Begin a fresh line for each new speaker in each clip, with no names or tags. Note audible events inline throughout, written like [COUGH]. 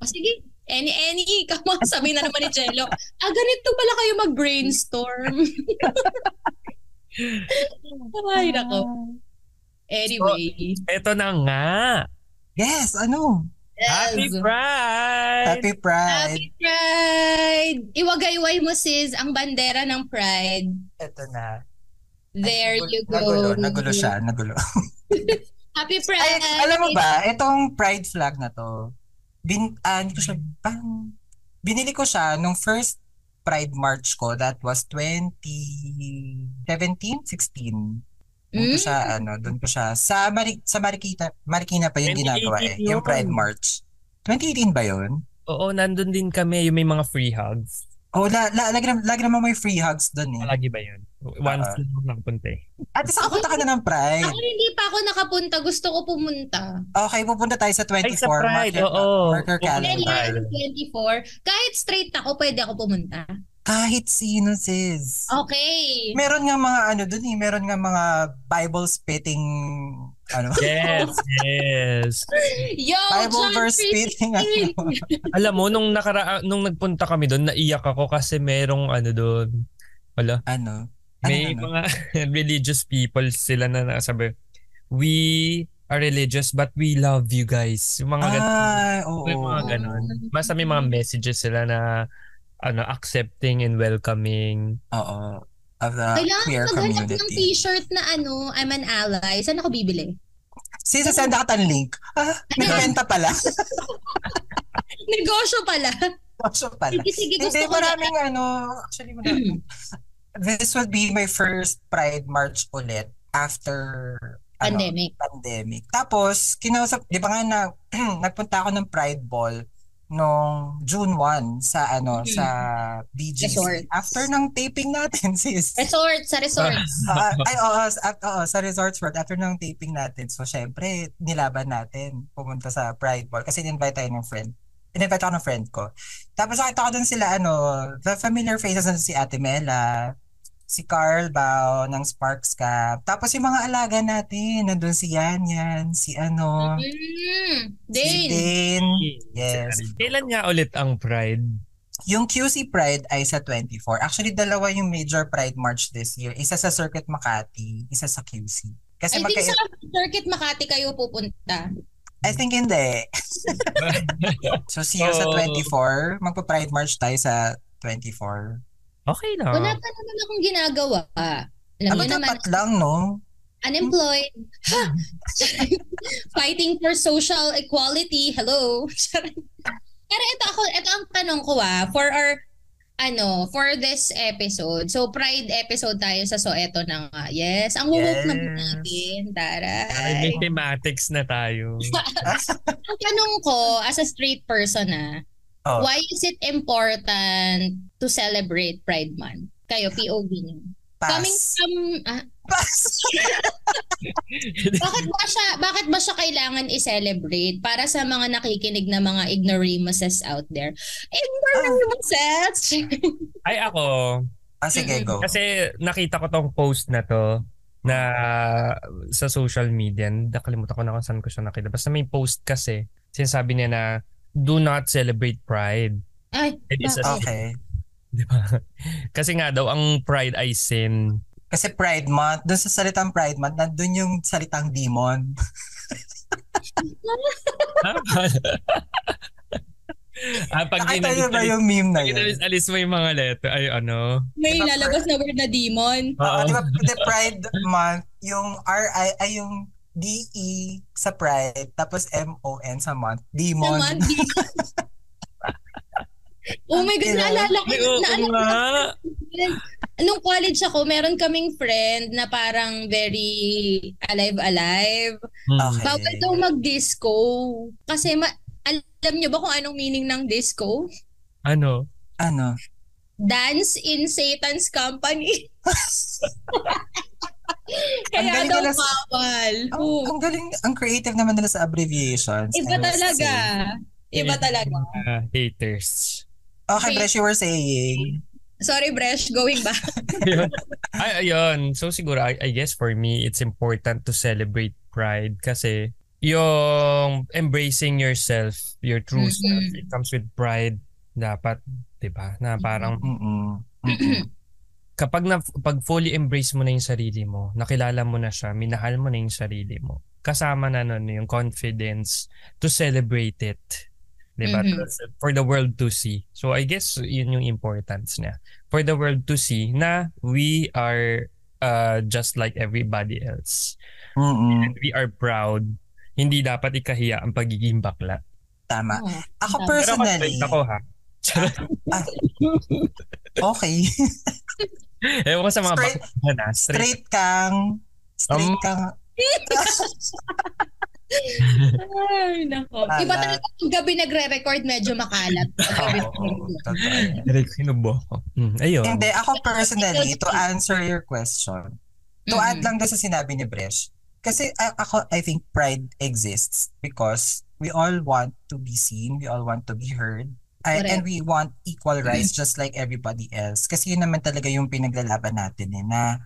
O sige, any, any, [LAUGHS] kamo, sabi na naman ni Jello, ah, ganito pala kayo mag-brainstorm. [LAUGHS] Ay, nako. Anyway.
Ito na nga.
Yes, ano?
Happy
Yes.
Pride!
Happy Pride.
Happy Pride! Iwagayway mo sis ang bandera ng Pride.
Ito na.
There
Ay,
you go.
Nagulo, nagulo siya, nagulo. [LAUGHS]
Happy
Ay,
Pride!
alam mo ba, itong Pride flag na to, bin, ah, hindi ko siya, bang, binili ko siya nung first Pride March ko, that was 2017, 16. Doon ko
Mm?
siya, ano, doon ko siya, sa, Mari, sa Marikina, Marikina pa yung
2018
ginagawa eh, yung
yun.
Pride March. 2018 ba yun?
Oo, nandun din kami yung may mga free hugs.
Oh, la, la, lagi, nam- lagi naman may free hugs doon eh.
Lagi ba yun? Once
Ah.
lang nakapunta eh.
At isa kapunta ka na ng Pride.
Ako hindi pa ako nakapunta. Gusto ko pumunta.
Okay, pupunta tayo sa 24.
Ay, sa Pride,
marker,
oo.
marker
Pupunta
Hindi,
calendar.
Pride.
24. Kahit straight ako, pwede ako pumunta.
Kahit sino, sis.
Okay.
Meron nga mga ano dun eh, meron nga mga Bible spitting ano, [LAUGHS]
Yes, yes.
Yo,
Bible
John
verse
3:16.
spitting ano.
Alam mo, nung, nakara- nung nagpunta kami doon, naiyak ako kasi merong ano doon. Wala.
ano. Ano,
May
ano?
mga [LAUGHS] religious people sila na nasabi, we are religious but we love you guys. Yung mga ganun.
Ay, oo.
May mga ganun. Basta may mga messages sila na ano accepting and welcoming.
Oo. Of the
Kailangan
queer
maghanap ng
community.
t-shirt na ano, I'm an ally. Saan ako bibili?
Sis, send ka tan link. Ah, may benta [LAUGHS] pala.
Negosyo pala.
So pala.
Sige, sige, gusto
Hindi,
ko na.
maraming ano, actually, marami. this would be my first Pride March ulit after ano,
Pandemic.
pandemic. Tapos, kinausap, di ba nga na, [CLEARS THROAT] nagpunta ako ng Pride Ball noong June 1 sa ano,
Mhm.
sa BGC.
Resort.
After ng taping natin, [LAUGHS] sis.
Resort, sa resort. [LAUGHS]
Ah, ay, oo, sa, oo, sa Resorts World, after ng taping natin. So, syempre, nilaban natin pumunta sa Pride Ball kasi in-invite tayo ng friend. In-invite ako ng friend ko. Tapos nakita ko dun sila, ano, the familiar faces na si Ate Mela, si Carl Bao ng Sparks Cap. Tapos yung mga alaga natin, nandun si Yan Yan, si ano,
Mm,
si
Dane.
Dane. Yes.
Kailan nga ulit ang Pride?
Yung QC Pride ay sa 24. Actually, dalawa yung major Pride March this year. Isa sa Circuit Makati, isa sa QC. Kasi
I think
magka-
sa Circuit Makati kayo pupunta.
I think hindi. [LAUGHS] So see you sa
Oh.
24. Magpa-Pride March tayo sa 24.
Okay lang.
Wala pa naman akong ginagawa. Alam
Ano
naman,
dapat lang, no?
unemployed. [LAUGHS] Fighting for social equality. Hello. [LAUGHS] Pero ito ako, ito ang tanong ko ah, for our ano, for this episode. So Pride episode tayo sa So eto na nga. Yes, ang woke
Yes.
naman natin.
Ay,
Taray.
may thematics na tayo. [LAUGHS]
Ang tanong ko as a straight person ah,
Oh.
why is it important to celebrate Pride Month? Kayo, POV niyo. Coming
Pass.
from, ah,
Pass. [LAUGHS]
bakit ba siya, bakit ba siya kailangan i-celebrate para sa mga nakikinig na mga ignoramuses out there? Ignoramuses!
Ay ako,
Ah, sige, go.
kasi nakita ko tong post na to na sa social media. Nakalimutan ko na kung saan ko siya nakita. Basta may post kasi. Sinasabi niya na do not celebrate pride.
Ay,
It is a sin.
Okay. [LAUGHS]
Di ba? Kasi nga daw, ang pride ay sin.
Kasi Pride Month, dun sa salitang Pride Month, nandun yung salitang demon. [LAUGHS]
ah, pag
Nakita niyo ba yung meme na
pag
yun?
ginalis mo yung mga letter, ay ano.
may
Diba,
lalabas na word na demon.
Oo,
Oo.
di ba, the Pride Month, yung R-I, ay yung D-E sa Pride, tapos M-O-N sa month. Demon.
Naman, demon. [LAUGHS] oh my God, naalala ko. Naalala
nga.
Nung college ako, meron kaming friend na parang very alive-alive.
Hmm.
Okay.
Bawal daw mag-disco. Kasi ma- alam nyo ba kung anong meaning ng disco?
Ano?
Ano?
Dance in Satan's company. [LAUGHS] [LAUGHS] Kaya
galing
daw
nila sa-
bawal.
Ang, ang galing, ang creative naman nila sa abbreviations. I
Iba
must
talaga.
say.
Iba talaga.
Ah, haters.
Okay, Bresh, you were saying.
Sorry, Bresh. Going back. [LAUGHS]
Ayun. Ay, ayun. So siguro, I, I guess for me, it's important to celebrate pride kasi yung embracing yourself, your true
Mhm.
self, it comes with pride. Dapat, di ba? Na parang
Mm-mm. Mm-mm. [CLEARS THROAT]
kapag na, pag fully embrace mo na yung sarili mo, nakilala mo na siya, minahal mo na yung sarili mo, kasama na nun yung confidence to celebrate it. Diba?
Mhm.
For the world to see. So I guess yun yung importance niya. For the world to see na we are uh, just like everybody else.
Mm-mm.
And we are proud. Hindi dapat ikahiya ang pagiging bakla.
Tama.
Oo.
Ako
Tama.
Pero ako
personally,
straight ako ha.
okay. [LAUGHS] [LAUGHS]
Ewan ko sa mga
Straight-
bakla na. Straight.
straight kang, straight
Um,
kang,
Ay, nako.
Wala.
Iba talaga yung gabi nagre-record, medyo makalat. [LAUGHS]
Oo.
Eric, sinubo ko. Mm, ayun.
Hindi, ako personally, to answer your question, to
Mm-mm.
add lang doon sa sinabi ni Bresh, kasi ako, I think pride exists because we all want to be seen, we all want to be heard, I- and
Correct.
we want equal rights just like everybody else. Kasi yun naman talaga yung pinaglalaban natin eh, na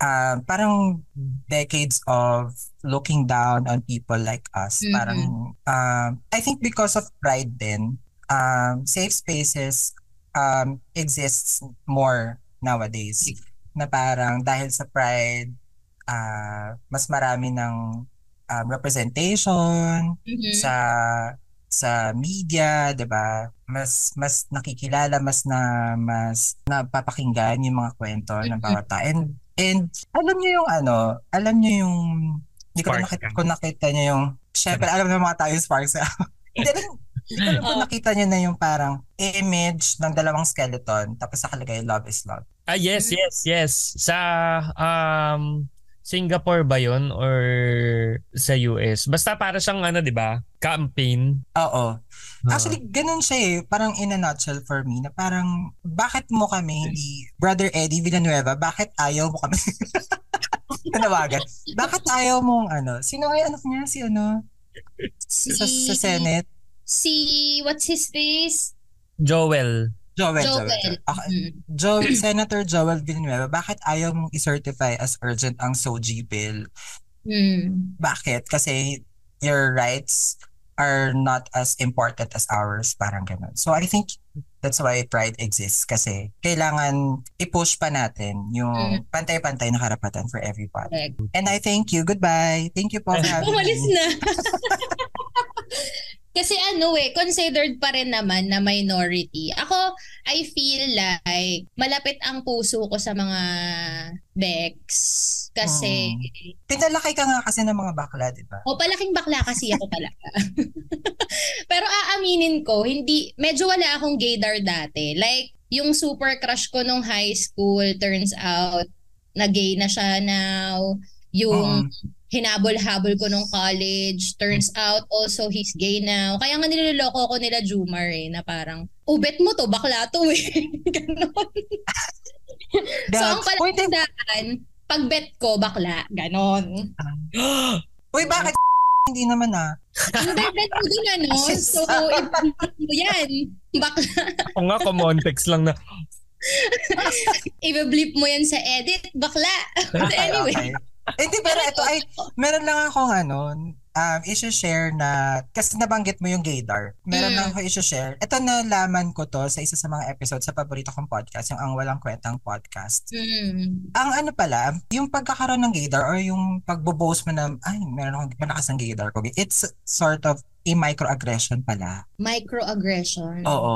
ah, parang decades of looking down on people like us.
Mhm.
Parang, um, I think because of pride din, um, safe spaces um, exists more nowadays. Na parang dahil sa pride, ah, mas marami ng um, representation
Mhm.
sa sa media, 'di ba? Mas mas nakikilala, mas na mas napapakinggan yung mga kwento ng bawat tao. And and alam niyo yung ano, alam niyo yung hindi ko na nakita, kung nakita niyo yung syempre alam ng mga tao yung sparks. [LAUGHS] hindi alam, hindi ko [LAUGHS] nakita niyo na yung parang image ng dalawang skeleton tapos nakalagay love is love.
Ah, yes, yes, yes. Sa um Singapore ba 'yon or sa US? Basta para siyang ano, 'di ba? Campaign.
Oo.
Ah.
Actually, ganun siya eh. Parang in a nutshell for me na parang bakit mo kami hindi, Brother Eddie Villanueva, bakit ayaw mo kami [LAUGHS] tanawagan? Bakit ayaw mong ano? Sino yung anak niya? Si ano?
Si,
Sa, sa Senate?
si, what's his face?
Joel.
Joel.
Joel.
Joel. Okay. Joel, [CLEARS THROAT] Senator Joel Villanueva, bakit ayaw mong i-certify as urgent ang SOGI bill?
Mm.
Bakit? Kasi your rights are not as important as ours. Parang ganun. So I think that's why pride exists. Kasi kailangan i-push pa natin yung pantay-pantay na karapatan for everybody.
Correct.
And I thank you. Goodbye. Thank you po for [LAUGHS] having
Umalis na. [LAUGHS] Kasi ano eh, considered pa rin naman na minority. Ako, I feel like malapit ang puso ko sa mga Bex. Kasi,
Pinalaki ka nga kasi ng mga bakla, di ba?
o palaking bakla kasi ako talaga. [LAUGHS] Pero aaminin ko, hindi, medyo wala akong gaydar dati. Like, yung super crush ko nung high school, turns out, na gay na siya now. Yung
Mm.
Hinabol-habol ko nung college. Turns out, also, he's gay now. Kaya nga niloloko ko nila Jumar eh, na parang, ubet mo to, bakla to eh. [LAUGHS] Ganon. so, ang palatandaan, pag bet ko, bakla. Ganon. [GASPS]
Uy, bakit [LAUGHS] hindi naman ah?
Hindi, bet mo din ano. [LAUGHS] So, i-bleep mo yan. Bakla.
Ako nga, kumontext lang na,
I-bleep mo yan sa edit. Bakla. But anyway.
Okay. Hindi, pero ito ay, meron lang akong ano, um, issue-share na, kasi nabanggit mo yung gaydar. Meron
Mm.
lang ako issue-share. Ito nalaman ko to sa isa sa mga episode sa paborito kong podcast, yung Ang Walang Kwentang Podcast.
Mm.
Ang ano pala, yung pagkakaroon ng gaydar or yung pagbo-boast mo na, ay, meron akong malakas ng gaydar ko. It's sort of a microaggression pala.
Microaggression.
Oo.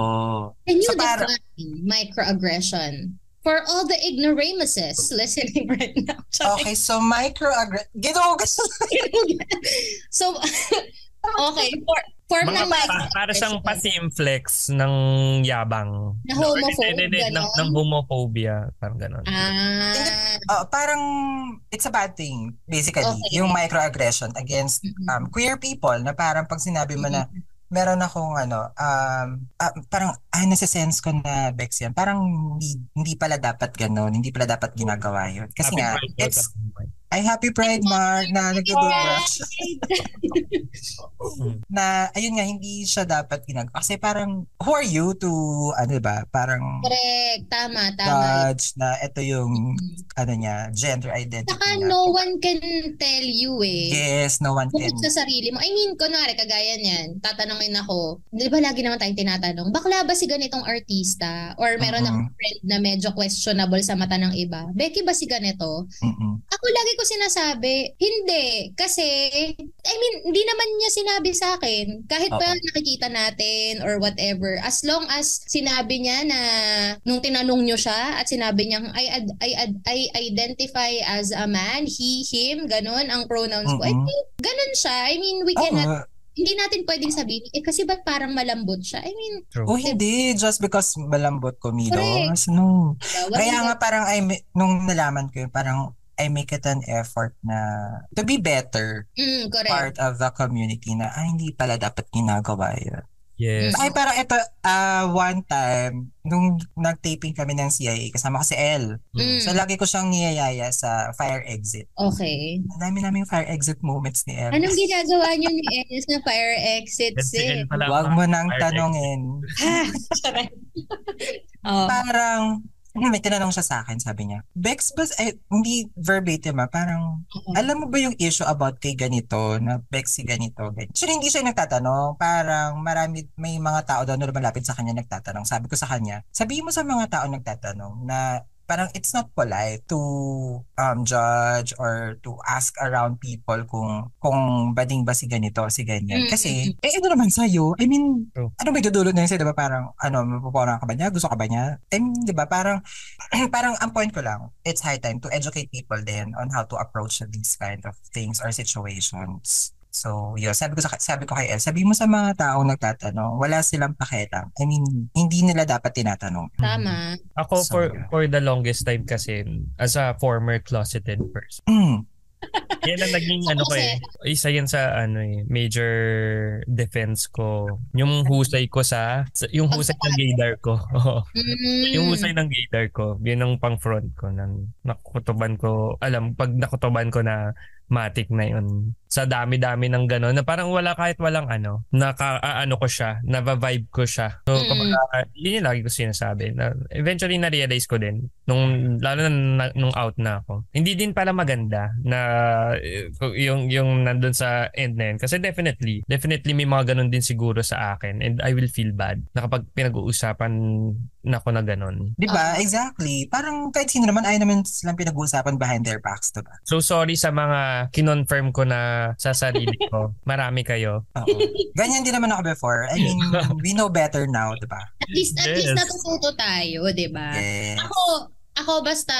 Can you
So, para-
define microaggression? For all the ignoramuses listening [LAUGHS] right now.
Okay, so microaggression, ginugas. [LAUGHS]
so, [LAUGHS] okay. For, form
mga
ng
pa, para siyang pasimflex ng yabang.
Na homophobe,
hindi, ng, ng homophobia. Parang ganon.
Ah.
Oh, parang it's a bad thing basically
Okay.
yung microaggression against um, queer people na parang pag sinabi mo na meron akong ano um ah, parang ay nasa-sense ko na Bex yan. Parang hindi, hindi pala dapat gano'n hindi pala dapat ginagawa yun. Kasi
Happy
nga it's Ay, happy Pride, Mark, na nagdo-brush. [LAUGHS] na, ayun nga, hindi siya dapat ginag... Kasi parang, who are you to, ano ba, parang
Correct. Tama, tama.
judge na ito yung, ano niya, gender identity
Saka
niya.
no one can tell you eh.
Yes, no one can.
Bukod sa sarili mo. I mean, kunwari, kagaya niyan, tatanungin ako, di ba lagi naman tayong tinatanong, bakla ba si ganitong artista? Or meron
Mhm.
akong friend na medyo questionable sa mata ng iba. Becky ba si ganito?
Mm-mm.
Ako lagi ko sinasabi, hindi. Kasi, I mean, hindi naman niya sinabi sa akin. Kahit pa
Oo.
nakikita natin or whatever. As long as sinabi niya na nung tinanong niyo siya at sinabi niya, I, ad- I, ad- I identify as a man, he, him, ganun ang pronouns ko. I think, ganun siya. I mean, we cannot,
Oo.
hindi natin pwedeng sabihin, eh kasi ba't parang malambot siya? I mean,
True.
Oh, hindi. Just because malambot ko, Milos. No.
diba?
Kaya nga parang I, nung nalaman ko yun, parang I make it an effort na to be better
Mm, correct.
part of the community na ay hindi pala dapat ginagawa yun.
Yes.
Ay parang ito, ah one time, nung nag-taping kami ng CIA, kasama ko si Elle.
Mm.
So lagi ko siyang niyayaya sa fire exit.
Okay.
Ang dami naming fire exit moments ni Elle.
Anong ginagawa niyo ni Ennis na fire exit?
Pala
Huwag mo nang tanongin.
Oh. [LAUGHS] [LAUGHS]
Parang, may tinanong siya sa akin, sabi niya, Bex, ba, eh, hindi verbatim ah, parang, alam mo ba yung issue about kay ganito, na Bex si ganito, ganito. So, hindi siya nagtatanong, parang marami, may mga tao daw na lumalapit sa kanya nagtatanong. Sabi ko sa kanya, sabihin mo sa mga tao nagtatanong na parang it's not polite to um judge or to ask around people kung kung bading ba si ganito si ganyan.
Mm,
kasi eh ano naman sa'yo? I mean
True.
ano may dudulot na yun sa'yo, di ba parang ano mapupunan ka ba niya? Gusto ka ba niya? I mean, di ba parang [CLEARS THROAT] parang ang point ko lang it's high time to educate people then on how to approach these kind of things or situations So, yun, sabi ko, sa, sabi ko kay El, sabi mo sa mga taong nagtatanong, wala silang pakialam. I mean, hindi nila dapat tinatanong.
Tama.
Ako
So,
for
yeah.
for the longest time kasi as a former closeted person.
Mm. [LAUGHS]
Yan ang naging ano ko eh. Isa yan sa ano eh, major defense ko. Yung husay ko sa, sa- yung husay ng gaydar ko. [LAUGHS] Oo.
Mm.
Yung husay ng gaydar ko, yun ang pang front ko nang nakutuban ko. Alam, pag nakutuban ko na matik na yun. Sa dami-dami ng gano'n, na parang wala kahit walang ano, naka, ah, ano ko siya, na-vibe ko siya. So,
Mm.
kapag, ah, yun yung lagi ko sinasabi. Na, eventually, na-realize ko din, nung, lalo na na- nung out na ako. Hindi din pala maganda na eh, yung, yung nandun sa end na yun. Kasi definitely, definitely may mga ganun din siguro sa akin and I will feel bad na kapag pinag-uusapan na ako na ganun.
Di ba? Exactly. Parang kahit sino naman, ayaw naman silang pinag-uusapan behind their backs, di ba?
So sorry sa mga kinonfirm ko na sa sarili ko. Marami kayo.
Oo. Ganyan din naman ako before. I mean, we know better now, di ba?
At least, at least
Yes.
natututo tayo, di ba?
Yes.
Ako, ako basta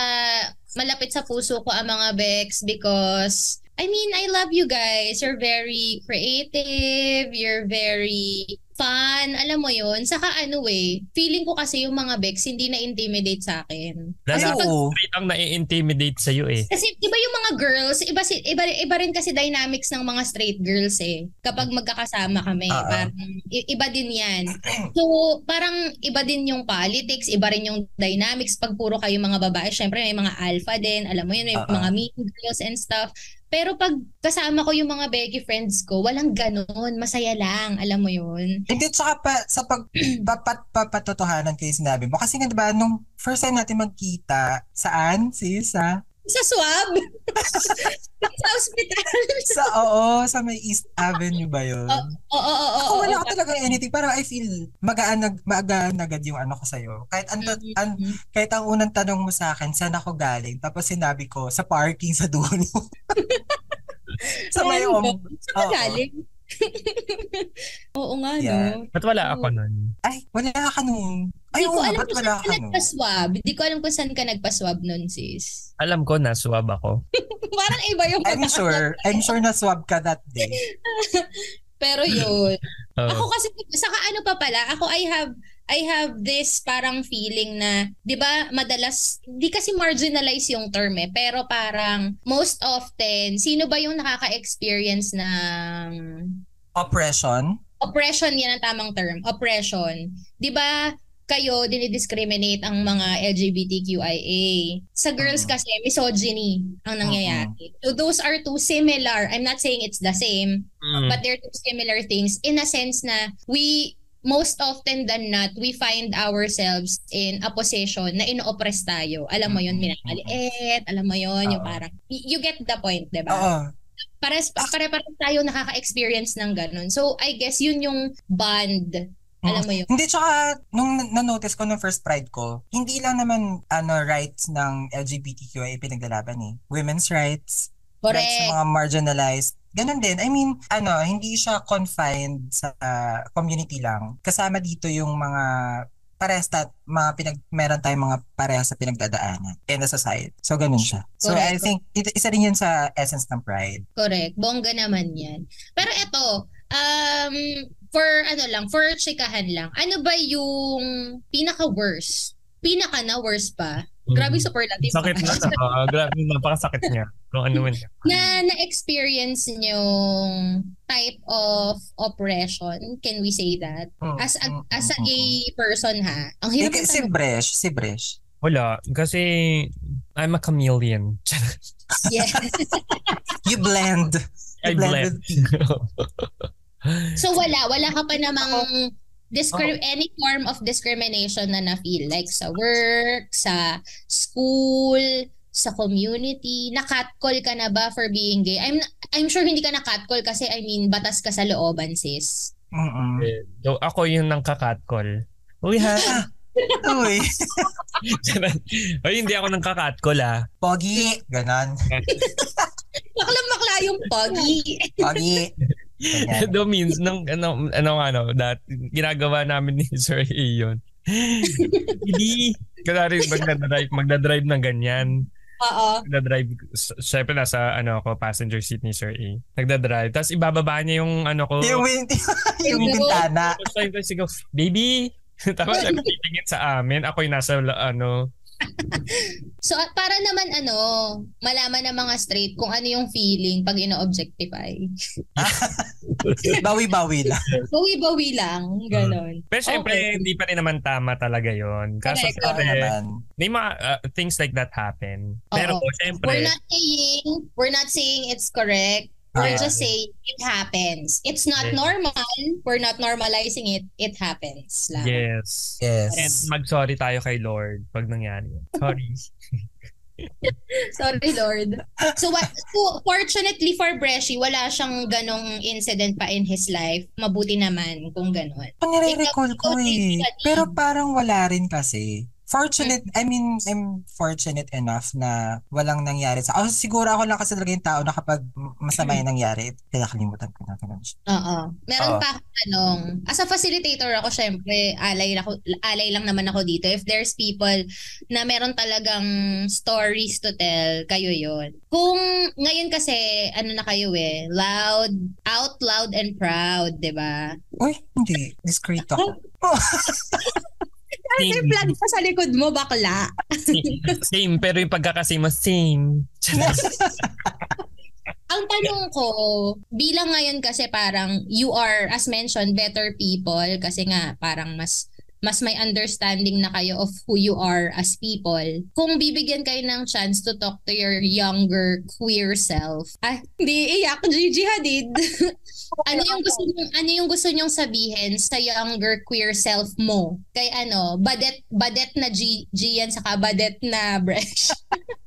malapit sa puso ko ang mga Bex because I mean, I love you guys. You're very creative. You're very fun. Alam mo yun. Saka ano eh, feeling ko kasi yung mga Bex hindi na-intimidate sa akin. Kasi
Ay,
pag
straight ang nai-intimidate sa'yo eh.
Kasi 'di ba yung mga girls, iba si iba, iba rin kasi dynamics ng mga straight girls eh. Kapag magkakasama kami,
Oo.
parang iba din 'yan. So, parang iba din yung politics, iba rin yung dynamics pag puro kayo mga babae. Syempre may mga alpha din, alam mo yun, may
Oo.
mga mean girls and stuff. Pero pag kasama ko yung mga Becky friends ko, walang ganon, masaya lang, alam mo yun.
Hindi, tsaka pa, sa pag, [CLEARS THROAT] papat, papatotohanan kayo sinabi mo. Kasi nga, di ba, nung first time natin magkita, saan, sis, ha?
Sa swab? [LAUGHS] sa ospital?
Sa, oo, sa may East Avenue ba yun?
Oo, oo, oo.
Ako
oo,
wala
oo.
ka talaga anything. Parang I feel magaan, magaan agad yung ano ko sa'yo. Kahit, ang, an,
Mhm.
kahit ang unang tanong mo sa akin, saan ako galing? Tapos sinabi ko, sa parking sa dulo. [LAUGHS] sa may om.
Saan ka galing? [LAUGHS] Oo nga,
Yeah.
no?
Ba't wala ako nun?
Ay, wala ka nung. Ay,
Hindi
oo
ko
nga,
alam
ba't
kung
wala ka nun?
nagpa-swab. Hindi ko alam kung saan ka nagpa-swab nun, sis.
Alam ko na, swab ako. [LAUGHS]
Parang iba yung
I'm sure, I'm sure na swab ka that day. [LAUGHS]
Pero yun.
Oo.
Ako kasi, saka ano pa pala, ako I have, I have this parang feeling na, di ba, madalas, di kasi marginalize yung term eh, pero parang most often, sino ba yung nakaka-experience ng
Oppression?
oppression, yan ang tamang term, oppression. Di ba, kayo dinidiscriminate ang mga LGBTQIA. Sa girls
Mhm.
kasi misogyny ang nangyayari. So those are two similar. I'm not saying it's the same,
Mm.
but they're two similar things in a sense na we most often than not, we find ourselves in a position na ino-oppress tayo. Alam mo yun,
Mhm.
minamaliit, alam mo yun, yung
Oo.
parang, you get the point, di ba?
Oo.
Pares, pare-pares tayo nakaka-experience ng ganun. So, I guess yun yung bond. Alam mo yun?
Hindi, tsaka, nung na- na-notice ko nung first pride ko, hindi lang naman ano rights ng LGBTQIA pinaglalaban eh. Women's rights,
Correct.
ng mga marginalized. Ganon din. I mean, ano, hindi siya confined sa uh, community lang. Kasama dito yung mga parehas ta- mga pinag meron tayong mga parehas sa pinagdadaanan in the society. So ganun siya. So I
Correct.
think it, isa rin yun sa essence ng pride.
Correct. Bongga naman yan. Pero eto, um, for ano lang, for chikahan lang, ano ba yung pinaka-worst? Pinaka na worst pa? Grabe superlative.
Sakit na na. [LAUGHS] Ah, grabe, napakasakit niya. Kung ano man.
na na-experience yung type of oppression, can we say that?
Mm,
As a,
mm,
as a
mm,
gay
mm.
person ha, ang
Eh,
hirap ng
si. Bresh, si Bresh.
Wala. Kasi I'm a chameleon. [LAUGHS]
Yes. [LAUGHS]
You blend.
I
You blend
blend.
So wala, wala ka pa namang discri-
Oh.
any form of discrimination na na-feel like sa work, sa school, sa community, na-catcall ka na ba for being gay? I'm I'm sure hindi ka na-catcall kasi I mean batas ka sa looban sis.
Mm-mm.
so, ako yung nang kakatcall. Uy ha. [LAUGHS]
Uy, [LAUGHS]
Ay, hindi ako nang kakatcall ah.
pogi. Ganon. [LAUGHS]
Baklang bakla yung pogi.
Pogi.
That means, nung, ano, ano, ano, that, ginagawa namin ni Sir A yun. Hindi. Kunwari, magdadrive, magdadrive ng ganyan.
Oo.
Nagdadrive, syempre nasa, ano ako, passenger seat ni Sir A. Nagdadrive. Tapos ibababa niya yung, ano ko.
yung, win- [LAUGHS] yung bintana.
Tapos tayo sigaw, baby! [LAUGHS] Tapos siya titingin sa amin. Ako yung nasa, ano,
So at para naman ano, malaman ng mga straight kung ano yung feeling pag ino-objectify. [LAUGHS]
Bawi-bawi lang.
Bawi-bawi lang, ganon.
pero syempre,
Okay.
hindi pa rin naman tama talaga yon Kaso
Correct,
syempre,
naman.
may mga uh, things like that happen. Pero
Oo.
syempre,
We're not saying we're not saying it's correct. We're
Ah.
just saying it happens. It's not
Yes.
normal. We're not normalizing it. It happens lang.
yes.
Yes.
And mag-sorry tayo kay Lord pag nangyari. yun. Sorry. [LAUGHS]
Sorry, Lord. So, what, so, fortunately for Bresci, wala siyang ganong incident pa in his life. Mabuti naman kung ganon.
Ang nare-recall ko eh. Pero parang wala rin kasi. Fortunate, I mean, I'm fortunate enough na walang nangyari sa... Oh, siguro ako lang kasi talaga yung tao na kapag masama yung nangyari, kaya kalimutan ko na ganun siya.
Oo. Meron
Oo.
pa akong tanong. As a facilitator ako, syempre, alay, ako, alay lang naman ako dito. If there's people na meron talagang stories to tell, kayo yon. Kung ngayon kasi, ano na kayo eh, loud, out loud and proud, di ba?
Uy, hindi. Discreet ako. [LAUGHS]
Ano yung flag pa sa likod mo, bakla?
same, [LAUGHS] same, pero yung pagkakasame mo, same. [LAUGHS]
Ang tanong ko, bilang ngayon kasi parang you are, as mentioned, better people kasi nga parang mas mas may understanding na kayo of who you are as people. Kung bibigyan kayo ng chance to talk to your younger queer self. Ah, hindi iyak, Gigi Hadid. [LAUGHS] ano yung gusto niyo ano yung gusto niyong sabihin sa younger queer self mo? Kay ano, badet badet na G, Gian saka badet na Bresh.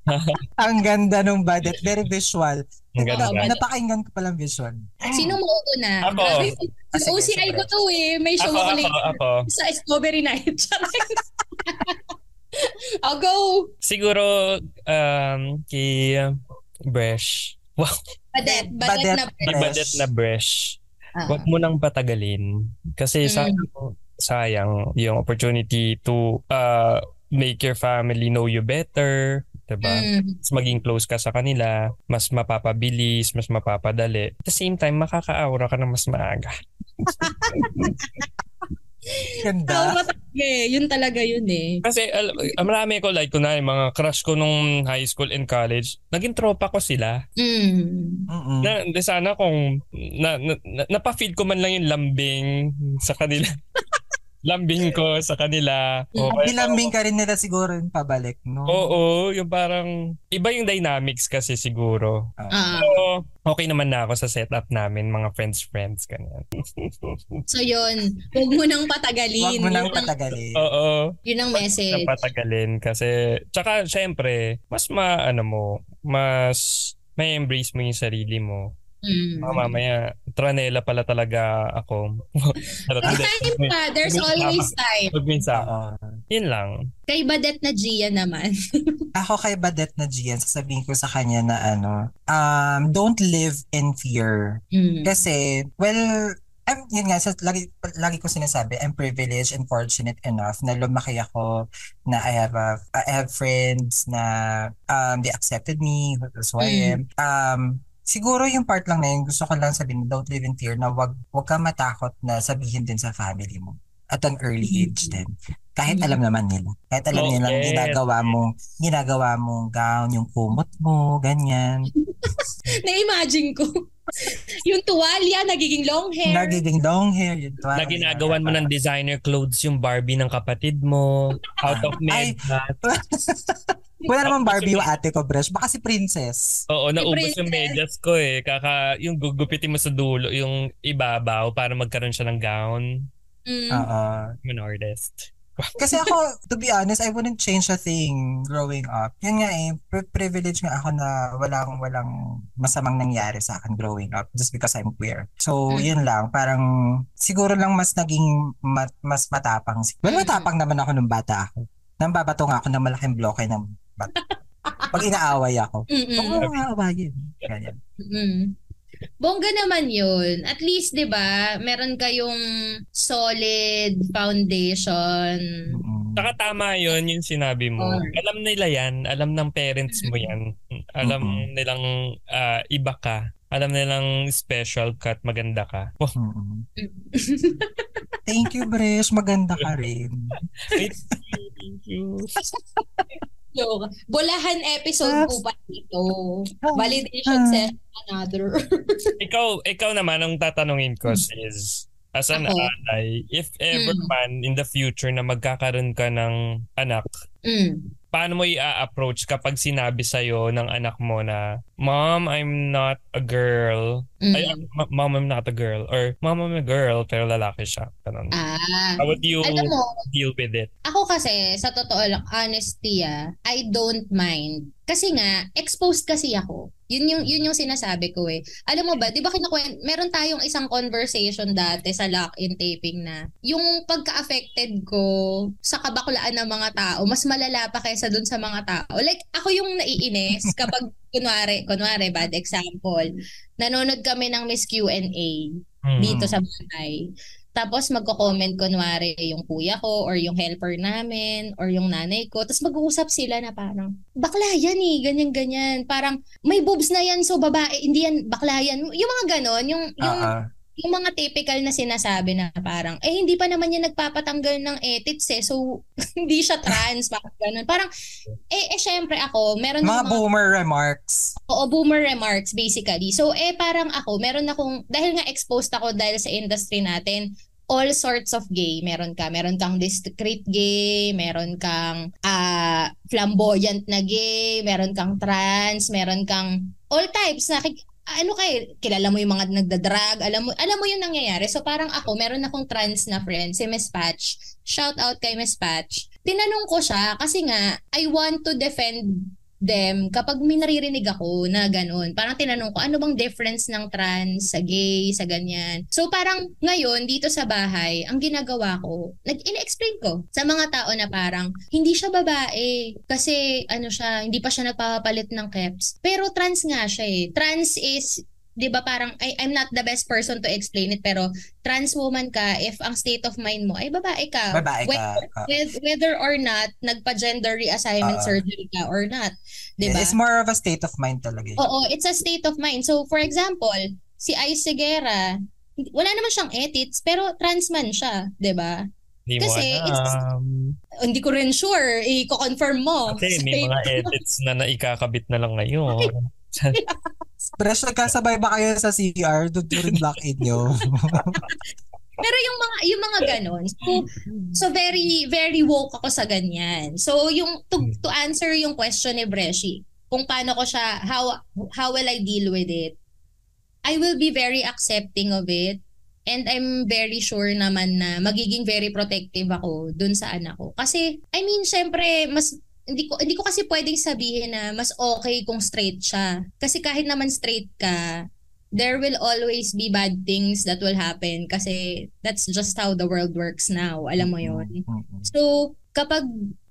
[LAUGHS]
Ang ganda nung budget. Very visual.
Ang ganda.
Badet.
Napakinggan ko palang visual.
Sino mo una?
Ako.
Grabe,
Ah, sige,
OCI ko to eh. May show
Ako,
ako
ako,
later
ako.
sa Strawberry Night. [LAUGHS] I'll go.
Siguro, um, kay Bresh. Wow,
Badet. Badet,
Badet.
na
Bresh.
Badet na Bresh.
Ah.
Huwag mo nang patagalin. Kasi
Mm.
sayang, sayang yung opportunity to uh, make your family know you better. Diba?
Mm.
Mas maging close ka sa kanila, mas mapapabilis, mas mapapadali. At the same time, makaka-aura ka na mas maaga. [LAUGHS]
Ganda.
Talaga eh. Yun talaga yun eh.
Kasi al- marami ko like kunwari mga crush ko nung high school and college, naging tropa ko sila.
Mm.
Mm-mm.
Na, di sana kung na, na, na, napafeel ko man lang yung lambing sa kanila. [LAUGHS] lambing ko sa kanila. O, kaya-
Bilambing ka rin nila siguro yung pabalik, no?
Oo, yung parang iba yung dynamics kasi siguro.
Ah,
So, okay naman na ako sa setup namin, mga friends-friends, ganyan. [LAUGHS]
so yun, huwag mo nang patagalin.
Huwag mo nang patagalin.
Oo,
Yun ang message.
patagalin kasi, tsaka syempre, mas ma, ano mo, mas may embrace mo yung sarili mo.
Mm.
Baka mamaya, tranela pala talaga ako. [LAUGHS]
Time pa. There's always time.
Pag minsan,
Oo.
yun lang.
Kay Badet na Gia naman. [LAUGHS]
Ako kay Badet na Gian, sasabihin ko sa kanya na ano, um, don't live in fear.
Mm.
Kasi, well, I'm, yun nga, sa, lagi, lagi ko sinasabi, I'm privileged and fortunate enough na lumaki ako, na I have a, I have friends na um, they accepted me, that's who I am. Um, siguro yung part lang na yun, gusto ko lang sabihin, don't live in fear, na wag, wag ka matakot na sabihin din sa family mo at an early age din. Kahit alam naman nila. Kahit alam
Oh,
nila ginagawa mo, ginagawa mong gown, yung kumot mo, ganyan. [LAUGHS]
Na-imagine ko. [LAUGHS] yung tuwalya, nagiging long hair.
Nagiging long hair, yun.
Na ginagawan mo ng designer clothes yung Barbie ng kapatid mo, out of
Ay. [LAUGHS] Wala namang Barbie yung ate ko, Bresh. Baka si Princess.
Oo, naubos yung medyas ko eh. Kaka, yung gugupitin mo sa dulo, yung ibabaw para magkaroon siya ng gown.
Mm.
Oo.
I'm an artist.
Kasi ako, to be honest, I wouldn't change a thing growing up. Yun nga eh, pri- privilege nga ako na walang walang masamang nangyari sa akin growing up just because I'm queer. So,
Mm.
yun lang. Parang siguro lang mas naging mat, mas matapang. Well,
Mm.
matapang naman ako nung bata ako. Nang babato nga ako ng malaking bloke ng bat. Pag inaaway ako.
Mm-mm.
Oo, nga aawayin. Ganyan.
Mm. Bongga naman yun. At least, di ba, meron kayong solid foundation.
Mm.
Saka tama yun yung sinabi mo.
Oo.
Alam nila yan. Alam ng parents mo yan. Alam
Mm-mm.
nilang ah, iba ka. Alam nilang special ka at maganda ka. Oh,
Mm. [LAUGHS] Thank you, Bresh. Maganda ka rin.
thank you. [LAUGHS]
Joke. Bolahan episode po pa dito. Validation
Ah.
session another. [LAUGHS]
ikaw, ikaw naman ang tatanungin ko is as an
Ako?
alay, if ever
Mm.
man in the future na magkakaroon ka ng anak,
mm.
Paano mo i-approach kapag sinabi sa'yo ng anak mo na, Mom, I'm not a girl.
Mm.
Ay, ma- Mom, I'm not a girl. Or, Mom, I'm a girl, pero lalaki siya. Ganun.
Ah.
How would you
Alam mo,
deal with it?
Ako kasi, sa totoo lang, honesty ah, I don't mind. Kasi nga, exposed kasi ako. Yun yung, yun yung sinasabi ko eh. Alam mo ba, di ba kinakwen, meron tayong isang conversation dati sa lock-in taping na yung pagka-affected ko sa kabaklaan ng mga tao, mas malala pa kaysa dun sa mga tao. Like, ako yung naiinis [LAUGHS] kapag, kunwari, kunwari, bad example, nanonood kami ng Miss Q&A
Hmm.
dito sa bahay. Tapos magko-comment kunwari yung kuya ko or yung helper namin or yung nanay ko. Tapos mag-uusap sila na parang, bakla yan eh, ganyan-ganyan. Parang, may boobs na yan, so babae, hindi yan, bakla yan. Yung mga ganon, yung, yung,
ah.
yung mga typical na sinasabi na parang, eh hindi pa naman yan nagpapatanggal ng edits eh, so [LAUGHS] hindi siya trans, bakit ganon. Parang, eh, eh syempre ako, meron
Mga
akong
boomer remarks.
Oo, boomer remarks basically. So eh parang ako, meron akong dahil nga exposed ako dahil sa industry natin, all sorts of gay. Meron ka, meron kang discreet gay, meron kang ah flamboyant na gay, meron kang trans, meron kang all types na kik- ano kay kilala mo yung mga nagda-drag, alam mo alam mo yung nangyayari. So parang ako, meron akong trans na friend, si Miss Patch. Shout out kay Miss Patch. Tinanong ko siya kasi nga I want to defend them kapag may naririnig ako na ganun. Parang tinanong ko, ano bang difference ng trans sa gay, sa ganyan. So parang ngayon, dito sa bahay, ang ginagawa ko, nag-in-explain ko sa mga tao na parang, hindi siya babae. Kasi ano siya, hindi pa siya nagpapapalit ng keps. Pero trans nga siya eh. Trans is 'di ba parang I, I'm not the best person to explain it pero trans woman ka if ang state of mind mo ay babae ka
Babae ka.
Whether- with- whether or not nagpa-gender reassignment
Oo.
surgery ka or not. 'Di ba?
It's more of a state of mind talaga. eh.
Oo, it's a state of mind. So for example, si Ice Segura, wala naman siyang edits pero trans man siya, 'di ba?
Hindi mo
Kasi
alam.
Hindi ko rin sure, i-confirm mo.
Kasi may mga edits na naikakabit na lang ngayon. [LAUGHS]
Fresh nagkasabay ba kayo sa CR? Lock in nyo.
Pero yung mga yung mga ganon. So, so very very woke ako sa ganyan. So yung to, to answer yung question ni Breshi, kung paano ko siya how how will I deal with it? I will be very accepting of it and I'm very sure naman na magiging very protective ako dun sa anak ko. Kasi I mean, syempre mas hindi ko hindi ko kasi pwedeng sabihin na mas okay kung straight siya. Kasi kahit naman straight ka, there will always be bad things that will happen kasi that's just how the world works now. Alam mo yon. So, kapag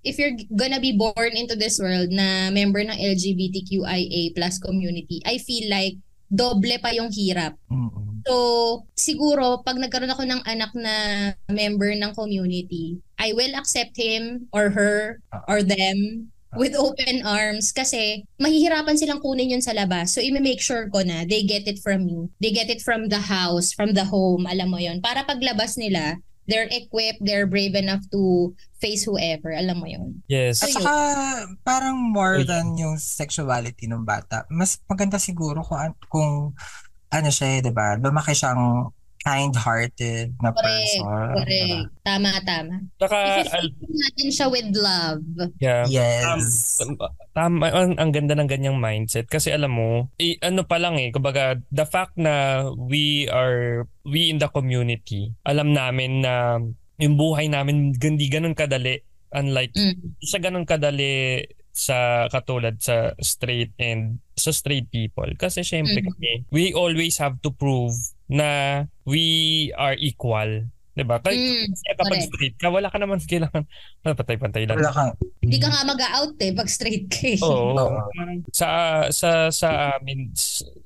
if you're gonna be born into this world na member ng LGBTQIA plus community, I feel like doble pa yung hirap. So, siguro, pag nagkaroon ako ng anak na member ng community, I will accept him or her or them with open arms kasi mahihirapan silang kunin yun sa labas. So, i-make sure ko na they get it from me. They get it from the house, from the home, alam mo yon Para paglabas nila, they're equipped, they're brave enough to face whoever. Alam mo yon
Yes.
At saka, parang more than yung sexuality ng bata, mas maganda siguro kung, kung ano siya, di ba? Lumaki siyang kind-hearted na
correct,
person.
Correct.
Diba?
Tama, tama.
Saka,
If natin siya with love.
yeah.
Yes.
Um, tama, ang, ang ganda ng ganyang mindset kasi alam mo, eh, ano pa lang eh, kumbaga the fact na we are we in the community, alam namin na yung buhay namin hindi ganun kadali unlike
Mm.
isa ganun kadali sa katulad sa straight and sa straight people kasi syempre
Mhm.
kami we always have to prove na we are equal 'di ba Kaya
Mm,
kasi kapag
correct.
straight ka wala ka naman kailangan [LAUGHS] patay-pantay lang
Wala kang,
Hindi ka nga mag-out eh pag straight ka eh.
Oo.
Oo.
Sa sa sa amin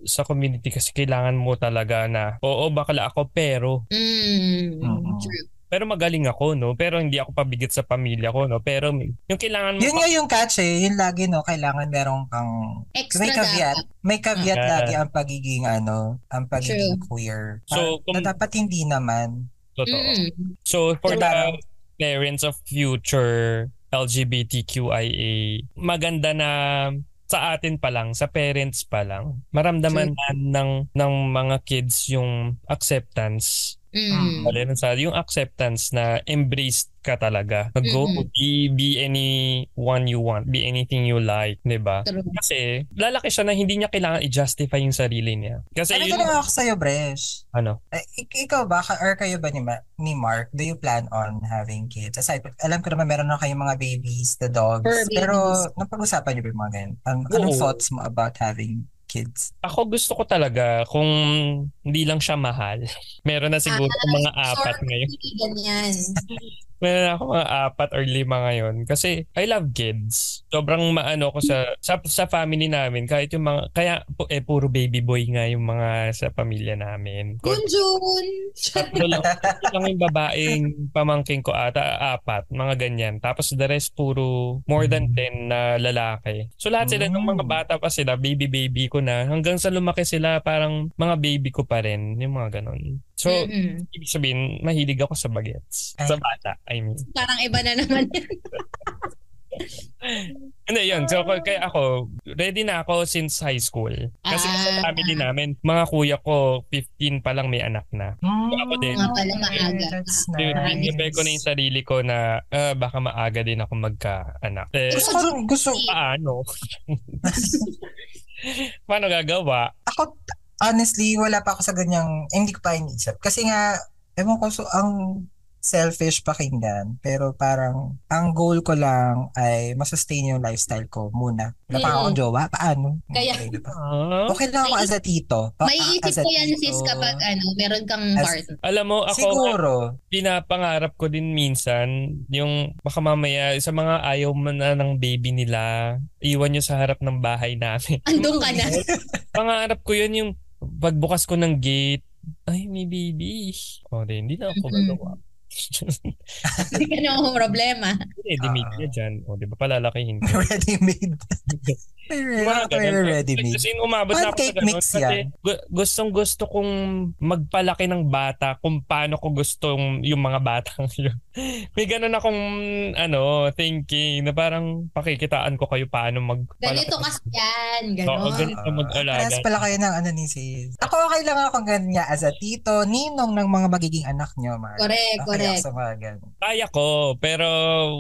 sa community kasi kailangan mo talaga na oo bakla ako pero
Mm,
Oo.
true.
Pero magaling ako no pero hindi ako pabigit sa pamilya ko no pero yung kailangan mo
yun nga yung catch eh. Yun lagi, no? Kailangan meron kang
Extra
may caveat.
dapat.
May caveat
Ah.
lagi ang pagiging ano, ang pagiging queer.
So,
Ah,
kung-
na dapat hindi naman.
totoo
Mm.
so for
Diba?
the parents of future LGBTQIA maganda na sa atin pa lang, sa parents pa lang, maramdaman na ng, ng mga kids yung acceptance
Mm.
Wala nun sa yung acceptance na embraced ka talaga. Go,
Mm-mm.
be, be anyone you want, be anything you like, 'di ba? Kasi lalaki siya na hindi niya kailangan i-justify yung sarili niya. Kasi
Ano
yun,
ako sa'yo, Bresh?
ano,
Eh, ik- ikaw ba, ka- or kayo ba ni, Ma- ni Mark, do you plan on having kids? Aside, alam ko naman meron na kayong mga babies, the dogs, pero napag-usapan niyo ba yung mga ganyan? An- anong
Oo.
thoughts mo about having kids?
ako gusto ko talaga kung hindi lang siya mahal. [LAUGHS] Meron na siguro
Ah,
mga apat
Sorry,
ngayon.
ganyan. [LAUGHS]
Meron na ako mga apat or lima ngayon kasi I love kids. Sobrang maano ko sa, sa sa family namin kahit yung mga kaya eh puro baby boy nga yung mga sa pamilya namin.
Gunjun!
Tatlo lang, lang yung babaeng pamangking ko ata, apat, mga ganyan. Tapos the rest puro more than 10 na lalaki. So lahat sila ng mga
Mm.
bata pa sila, baby-baby ko na. Hanggang sa lumaki sila, parang mga baby ko pa rin. Yung mga ganon. So,
Mm-mm.
ibig sabihin, mahilig ako sa bagets. Sa bata, I mean.
Parang iba na naman yan. [LAUGHS]
Hindi, yun. So, k- kaya ako, ready na ako since high school. Kasi
Ah.
sa family namin, mga kuya ko, 15 pa lang may anak na. Ako din.
Nga pala maaga.
So,
Nice.
Prepare ko na yung sarili ko na ah, baka maaga din ako magka-anak. Eh,
Gusto ko, gusto,
paano? [LAUGHS] paano gagawa?
ako, honestly, wala pa ako sa ganyang, hindi ko pa iniisip. Kasi nga, ewan ko, so, ang selfish pakinggan. Pero parang, ang goal ko lang ay masustain yung lifestyle ko muna. Wala pa akong jowa, paano?
Kaya-
Okay?
Ah,
Okay lang ako
May-
as a tito. Pa-
May
as
isip
a
ko yan
tito.
sis kapag ano, meron kang
As-
partner.
alam mo, ako,
Siguro.
pinapangarap ko din minsan, yung baka mamaya, sa mga ayaw man na ng baby nila, iwan nyo sa harap ng bahay namin. [LAUGHS]
Andun ka na. [LAUGHS]
Pangarap ko yun yung pagbukas ko ng gate, ay, may baby. O, di, hindi na ako gagawa. [LAUGHS]
Hindi ka na problema.
Eh, di
Ah.
made na dyan. O, di ba palalakihin ko? [LAUGHS]
Ready [LAUGHS]
ganun.
ready made.
Kasi umabot na ako ganun.
mix
Kasi
yan.
gu- gustong gusto kong magpalaki ng bata kung paano ko gustong yung mga batang [LAUGHS] yun. May ganun akong ano, thinking na parang pakikitaan ko kayo paano magpalaki.
Ganito kasi yan.
Oo,
Ganon.
ganito mag-alaga.
Parehas pala kayo ng ano ni sis. Ako okay lang ako ganyan as a tito, ninong ng mga magiging anak niyo, Mar.
Correct,
Okay
correct.
ako sa mga ganun.
Kaya ko, pero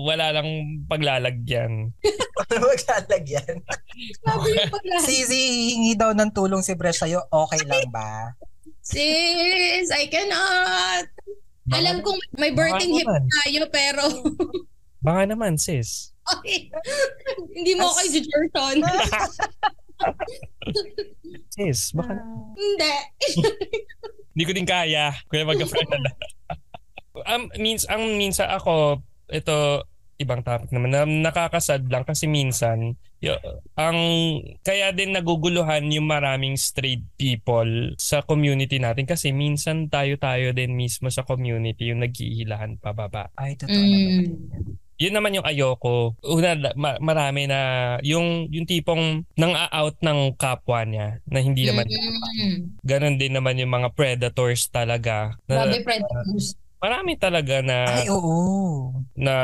wala lang paglalagyan. [LAUGHS]
Ano [LAUGHS] maglalagyan? [LAUGHS]
Sabi yung pagla-
Sisi, hihingi daw ng tulong si Bres sa'yo, okay lang ba?
Sis, I cannot.
Baka-
Alam kong may birthing hip
naman.
tayo pero [LAUGHS]
Baka naman, sis.
okay. hindi mo ako i-Jerson.
Sis, baka
hindi.
Hindi ko din kaya. Kuya magka-friend na um, means, ang minsan ako, ito, ibang topic naman, na nakakasad lang kasi minsan, y- ang, kaya din naguguluhan yung maraming straight people sa community natin kasi minsan tayo-tayo din mismo sa community yung naghihilahan pababa.
Ay, totoo naman.
Mm.
Yun naman yung ayoko. Una, ma- marami na yung yung tipong nang out ng kapwa niya na hindi naman
Mm.
Ganon din naman yung mga predators talaga. Na,
Grabe, predators.
Marami talaga na
Ay, oo.
na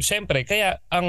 syempre kaya ang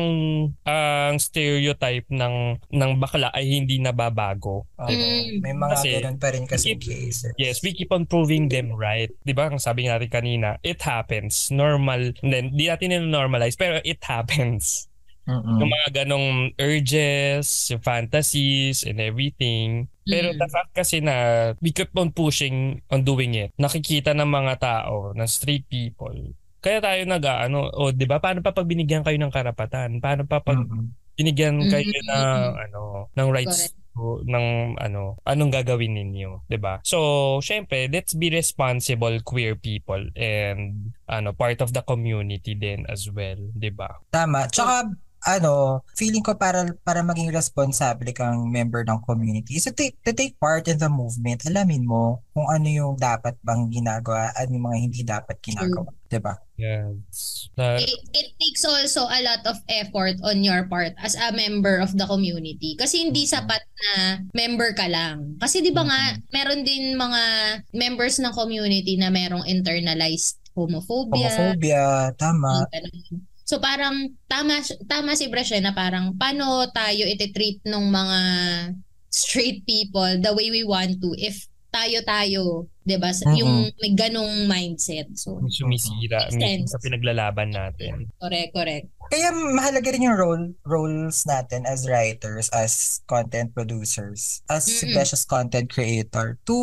ang stereotype ng ng bakla ay hindi nababago.
Oo.
Mm.
May mga
Kasi-
ganun pa rin kasi
Keep-
cases.
Yes, we keep on proving them right. 'Di ba? Ang sabi natin kanina, it happens. Normal. Then di natin normalize pero it happens.
Mm-mm.
Yung mga ganong urges, yung fantasies and everything. Pero
Mm.
the fact kasi na we keep on pushing on doing it. Nakikita ng mga tao, ng street people. Kaya tayo nag ano, o 'di ba? Paano pa pag binigyan kayo ng karapatan? Paano pa pag
Mm-mm.
binigyan kayo
Mm.
ng ano, ng rights
Correct.
to, ng ano, anong gagawin ninyo, 'di ba? So, syempre, let's be responsible queer people and ano, part of the community din as well, 'di ba?
Tama. Tsaka, ano, feeling ko para para maging responsable kang member ng community is to take, to take part in the movement. Alamin mo kung ano yung dapat bang ginagawa at yung mga hindi dapat ginagawa. 'Di ba?
Yes. Na,
It, it takes also a lot of effort on your part as a member of the community. Kasi hindi sapat na member ka lang. Kasi di ba nga, meron din mga members ng community na merong internalized homophobia.
Homophobia, tama.
Yung ganun. So parang tama tama si Brescia na parang paano tayo iti-treat ng mga straight people the way we want to if tayo-tayo, 'di ba?
Mhm.
Yung may ganong mindset. So
sumisira sa pinaglalaban natin.
correct, correct.
Kaya mahalaga rin yung role roles natin as writers, as content producers, as
Mm-mm.
precious content creator to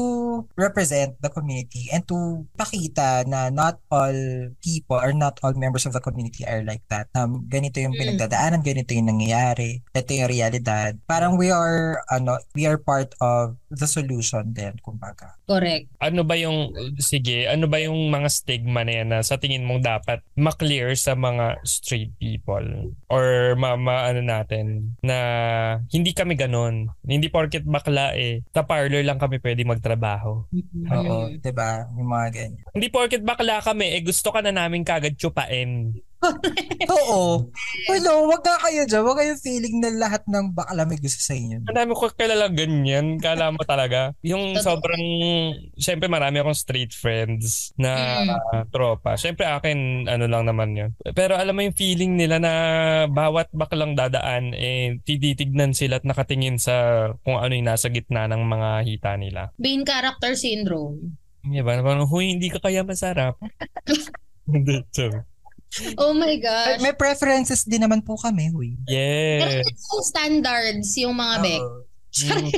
represent the community and to pakita na not all people or not all members of the community are like that. Um, ganito yung
Mm.
pinagdadaanan, ganito yung nangyayari, ito yung realidad. Parang we are ano, we are part of the solution din, kumbaga.
Correct.
Ano ba yung, sige, ano ba yung mga stigma na yan na sa tingin mong dapat maklear sa mga straight people? Or ma, ma ano natin, na hindi kami ganon. Hindi porket bakla eh, sa parlor lang kami pwede magtrabaho.
Oo,
Mm.
'di ba? Yung mga ganyan.
Hindi porket bakla kami, eh gusto ka na namin kagad tsupain.
Oo. Hello, wag ka kayo dyan. Wag kayong feeling na lahat ng bakla may gusto sa inyo.
Ang dami ko kilala ganyan. Kala mo talaga. Yung sobrang, syempre marami akong street friends na
Mm.
uh, tropa. Syempre akin, ano lang naman yun. Pero alam mo yung feeling nila na bawat baklang dadaan, eh, tititignan sila at nakatingin sa kung ano yung nasa gitna ng mga hita nila.
Main character syndrome.
Di ba? Parang, huy, hindi ka kaya masarap. [LAUGHS] Hindi, [LAUGHS]
Oh my gosh.
may preferences din naman po kami, huy.
Pero
yes.
yung standards yung mga bek.
Oo.
Mm.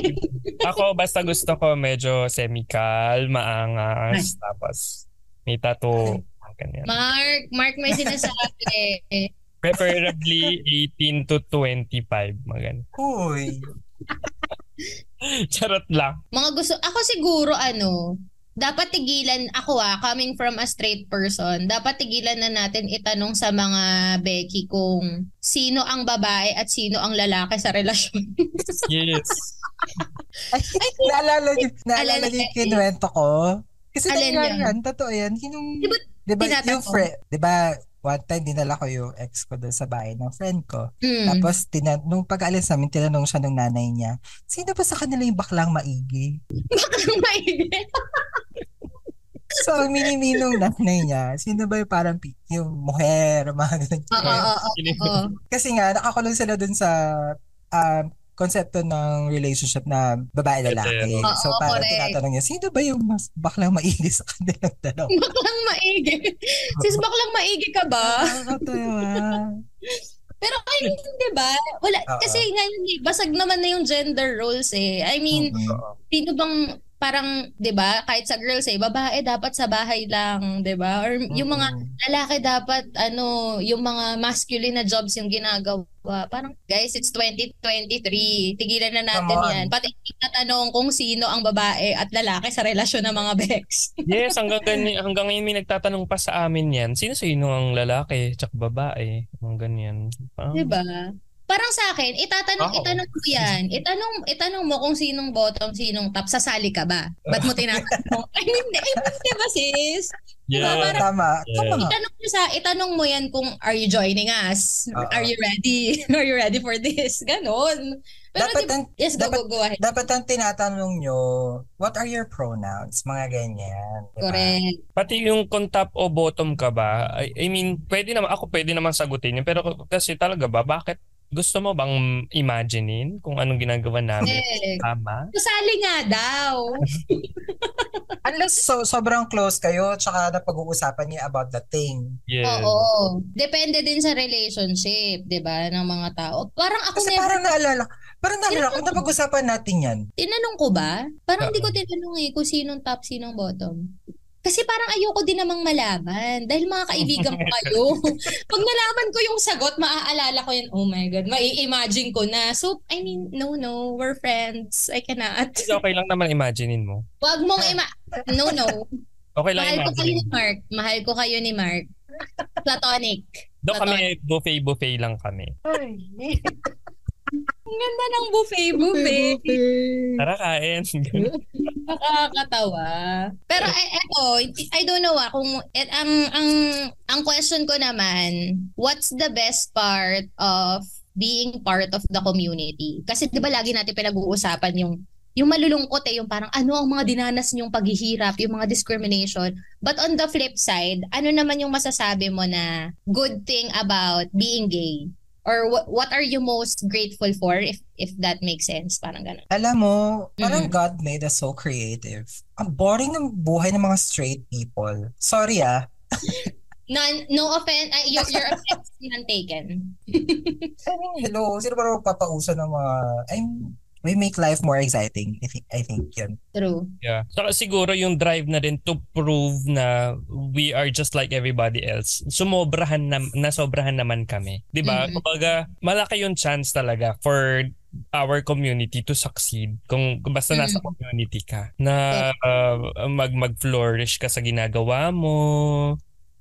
Ako, basta gusto ko medyo semical, maangas, tapos may tattoo. Ganyan.
Mark, Mark may sinasabi. [LAUGHS]
Preferably 18 to 25. Mga
Uy. [LAUGHS]
Charot lang.
mga gusto, ako siguro ano, dapat tigilan, ako ah, coming from a straight person, dapat tigilan na natin itanong sa mga Becky kung sino ang babae at sino ang lalaki sa relasyon.
Yes. [LAUGHS]
Ay, naalala niyo, [LAUGHS] naalala
Alala
niyo yung
niya.
kinuwento ko? Kasi
Alin
nangyari yan, totoo yan. Yung,
Di ba
di ba,
tinatanong?
yung friend, di ba, one time dinala ko yung ex ko doon sa bahay ng friend ko.
Mm.
Tapos tina- nung pag-alis namin, tinanong siya ng nanay niya, sino ba sa kanila yung baklang maigi?
Baklang maigi.
So, miniminong nanay niya, sino ba yung parang yung muher, mga ganun.
Oo, oo, oo.
Kasi nga, nakakulong sila dun sa um, konsepto ng relationship na babae-lalaki.
Oo,
So, parang
correct.
tinatanong niya, sino ba yung mas baklang maigi sa kanilang dalawa? [LAUGHS]
Baklang maigi. Sis, [LAUGHS] baklang maigi ka ba?
Nakakatawa. [LAUGHS]
Pero I mean, di ba? Wala,
Oo.
kasi ngayon, eh, basag naman na yung gender roles eh. I mean,
Mm-mm.
sino bang parang, 'di ba, kahit sa girls eh, babae dapat sa bahay lang, 'di ba? Or yung mga lalaki dapat ano, yung mga masculine na jobs yung ginagawa. Parang guys, it's 2023. Tigilan na natin. 'yan. Pati tatanong kung sino ang babae at lalaki sa relasyon ng mga bex. [LAUGHS]
Yes, hanggang, ganyan, hanggang ngayon may nagtatanong pa sa amin yan. Sino-sino ang lalaki tsaka babae? Ang ganyan.
'Di ba? Parang sa akin, itatanong
Oo.
itanong mo 'yan. Itanong itanong mo kung sinong bottom, sinong top, sasali ka ba? Ba't mo tinatanong? [LAUGHS] I mean, I mean, 'di ba sis?
Yeah.
parang-
Tama. Tama.
Itanong mo sa itanong mo 'yan kung are you joining us?
Oo.
Are you ready? [LAUGHS] Are you ready for this? Ganon. Pero
Dapat
di-
ang,
yes, go,
dapat-
go, go ahead.
dapat ang tinatanong nyo, what are your pronouns? Mga ganyan. Diba?
Correct.
Pati yung kung top o bottom ka ba, I, I mean, pwede naman, ako pwede naman sagutin yun. Pero kasi talaga ba, bakit gusto mo bang imaginein kung anong ginagawa namin?
Correct.
Tama?
Kasali nga daw. [LAUGHS]
Unless so, sobrang close kayo, tsaka napag-uusapan niyo about the thing.
Yes.
Oo. Depende din sa relationship, 'di ba, ng mga tao. Parang ako
Kasi
never
parang naalala, parang naalala ko, napag-usapan natin yan.
tinanong ko ba? Parang hindi ko tinanong eh kung sinong top, sinong bottom. Kasi parang ayoko din namang malaman. Dahil mga kaibigan ko kayo. [LAUGHS] Pag nalaman ko yung sagot, maaalala ko yun, oh my God, mai-imagine ko na. So, I mean, no, no, we're friends. I cannot.
Kasi okay lang naman imaginein mo.
Wag mong ima- No, no. [LAUGHS]
Okay lang
Mahal ko kayo ni Mark. Mahal ko kayo ni Mark. Platonic.
Doon kami, buffet-buffet lang kami. [LAUGHS]
Ang ganda ng buffet, buffet.
Tara kain. [LAUGHS]
Nakakatawa. Pero eh, eto, I don't know ah, kung et, ang ang ang question ko naman, what's the best part of being part of the community? Kasi 'di ba lagi natin pinag-uusapan yung yung malulungkot eh, yung parang ano ang mga dinanas niyong paghihirap, yung mga discrimination. But on the flip side, ano naman yung masasabi mo na good thing about being gay? Or what what are you most grateful for if if that makes sense? Parang ganun.
Alam mo, parang
Mm.
God made us so creative. Ang boring ng buhay ng mga straight people. Sorry ah. [LAUGHS]
None, no offense, uh, your, your offense none taken. [LAUGHS]
I mean, hello, sino ba naman papauso ng mga, I'm, we make life more exciting. I think, I think yun.
True.
Yeah. Saka siguro yung drive na rin to prove na we are just like everybody else. Sumobrahan na, nasobrahan naman kami. 'Di ba?
Mhm.
Kumbaga, malaki yung chance talaga for our community to succeed kung, kung basta nasa
Mhm.
community ka na uh, mag mag-flourish ka sa ginagawa mo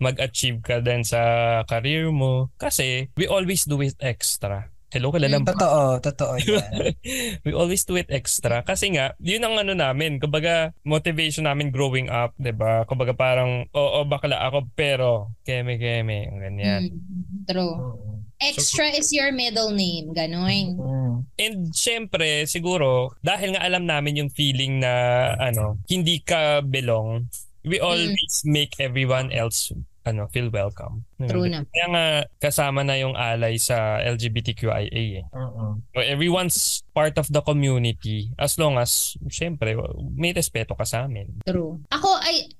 mag-achieve ka din sa career mo kasi we always do it extra hello kilala
Mm.
mo
Totoo, totoo [LAUGHS] yan.
we always do it extra kasi nga yun ang ano namin kumbaga motivation namin growing up 'di ba kumbaga parang oo bakla ako pero keme keme ang ganyan
Mm, true.
Mm.
Extra is your middle name, gano'n.
Mm.
and syempre siguro dahil nga alam namin yung feeling na ano hindi ka belong we always make everyone else ano feel welcome
True na.
kaya nga kasama na yung alay sa LGBTQIA eh.
Mm-mm.
So, everyone's part of the community as long as syempre may respeto ka sa amin
True. Ako, I,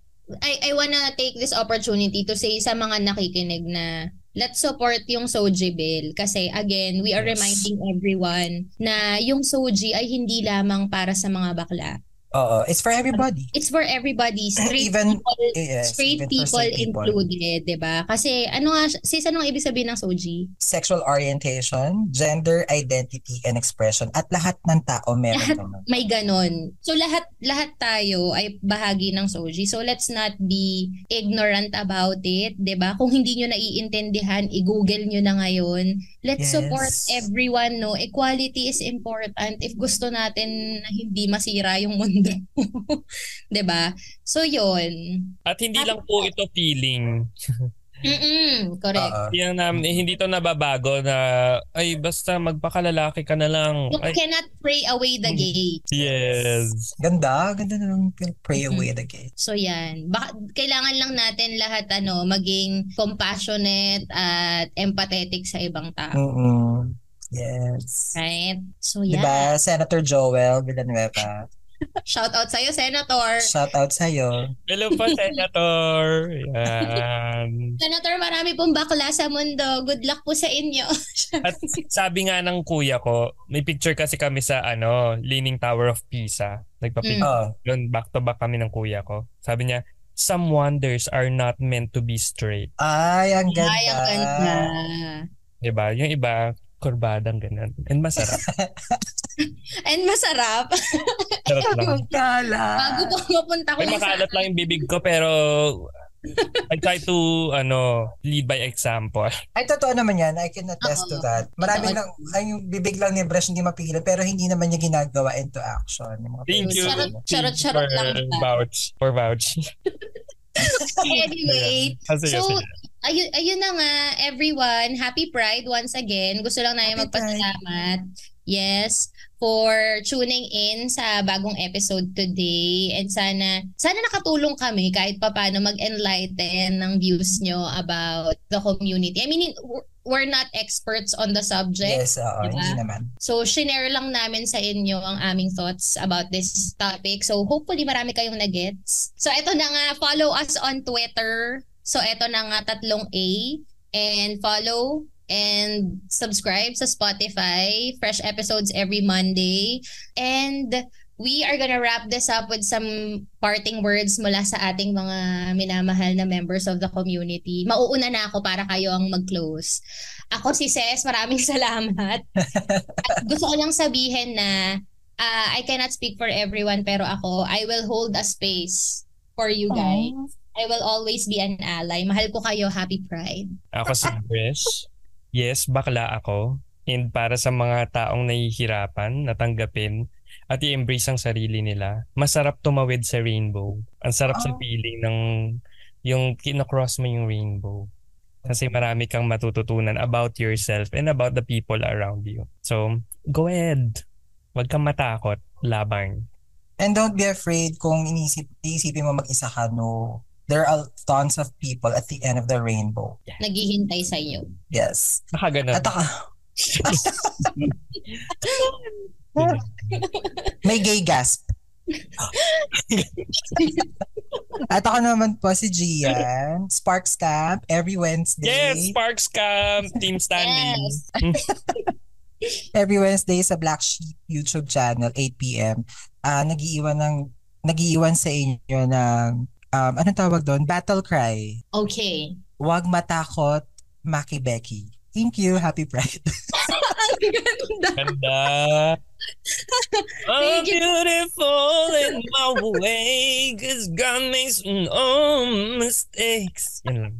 I, I wanna take this opportunity to say sa mga nakikinig na let's support yung Soji Bill. Kasi again, we are
Yes.
reminding everyone na yung Soji ay hindi lamang para sa mga bakla.
Oo, it's for everybody.
It's for everybody. Straight
Even-
people,
Yes,
straight
even
people
people.
included, 'di ba? Kasi ano nga sis ano ibig sabihin ng Soji?
Sexual orientation, gender identity and expression at lahat ng tao meron
Lahat.
naman.
May ganon. So lahat lahat tayo ay bahagi ng Soji. So let's not be ignorant about it, 'di ba? Kung hindi nyo naiintindihan, i-google nyo na ngayon. Let's
Yes.
support everyone, no? Equality is important if gusto natin na hindi masira yung mundo. [LAUGHS] 'Di ba? So 'yun.
at hindi lang po ito feeling
Mm-mm, correct.
Oo.
Yan namin, eh, hindi to nababago na, ay, basta magpakalalaki ka na lang.
You
Ay,
cannot pray away the gay.
yes.
Ganda, ganda na lang pray
Mhm.
away the gay.
So yan, baka, kailangan lang natin lahat ano maging compassionate at empathetic sa ibang tao.
Mm-mm. Yes.
Right? So yeah.
Diba, Senator Joel Villanueva?
Shout out sa'yo, Senator.
Shout out sa'yo.
Hello po, Senator. Yan.
Senator, marami pong bakla sa mundo. Good luck po sa inyo. [LAUGHS]
At sabi nga ng kuya ko, may picture kasi kami sa ano, Leaning Tower of Pisa. Nagpa-picture
Oh.
yun, back to back kami ng kuya ko. Sabi niya, some wonders are not meant to be straight.
Ay, ang ganda.
Ay, ang ganda.
Diba? Yung iba, kurbadang ganun. And masarap. [LAUGHS]
And masarap. [LAUGHS]
Sarap lang.
Bago po mapunta ko
May
sa
makalat lang yung bibig ko pero I try to ano lead by example. [LAUGHS]
Ay, totoo naman yan. I can attest to
Oo.
that. Marami lang, ay, yung bibig lang ni Bresh hindi mapigilan, pero hindi naman niya ginagawa into action. Yung mga
Thank you.
Charot, charot, charot
for
lang
vouch. For vouch.
Anyway,
Kasi
So. Ayun, ayun na nga, everyone. Happy Pride once again. Gusto lang namin
Happy
magpasalamat. Yes, for tuning in sa bagong episode today. And sana, sana nakatulong kami kahit papaano mag-enlighten ng views nyo about the community. I mean, we're- we're not experts on the subject.
Yes, oo,
Diba?
hindi naman.
So, share lang namin sa inyo ang aming thoughts about this topic. So, hopefully marami kayong nagets. So, ito na nga, follow us on Twitter. So, ito na nga, tatlong A. And follow and subscribe sa Spotify. Fresh episodes every Monday. And we are gonna wrap this up with some parting words mula sa ating mga minamahal na members of the community. Mauuna na ako para kayo ang mag-close. Ako si Ces, maraming [LAUGHS] salamat. At gusto ko lang sabihin na ah, I cannot speak for everyone pero ako, I will hold a space for you guys. I will always be an ally. Mahal ko kayo. Happy Pride.
Ako si Chris. Yes, bakla ako. And para sa mga taong nahihirapan, natanggapin, at i-embrace ang sarili nila, masarap tumawid sa rainbow. Ang sarap sa
Oh.
feeling ng yung kinocross mo yung rainbow. Kasi marami kang matututunan about yourself and about the people around you. So, go ahead. Huwag kang matakot. Labang.
And don't be afraid kung inisip, iisipin mo mag-isa ka, no. There are tons of people at the end of the rainbow.
Naghihintay sa iyo.
Yes.
Nakaganon.
At ako, [LAUGHS] may gay gasp. At ako naman po si Gian, Sparks Camp, every Wednesday.
yes, Sparks Camp, Team Stanley.
Yes. [LAUGHS]
Every Wednesday sa Black Sheep YouTube channel, 8pm. Ah, nagiiwan ng, nagiiwan sa inyo ng, um, anong tawag doon? Battle cry.
Okay.
Huwag matakot, Maki Becky. Thank you. Happy Pride. [LAUGHS]
Ang ganda.
Ganda. [LAUGHS] I'm
Thank you.
beautiful in [LAUGHS] my way Cause God makes no mistakes. Yan lang.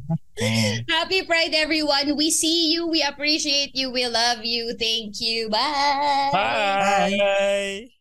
Happy Pride, everyone. We see you. We appreciate you. We love you. Thank you. Bye.
Bye.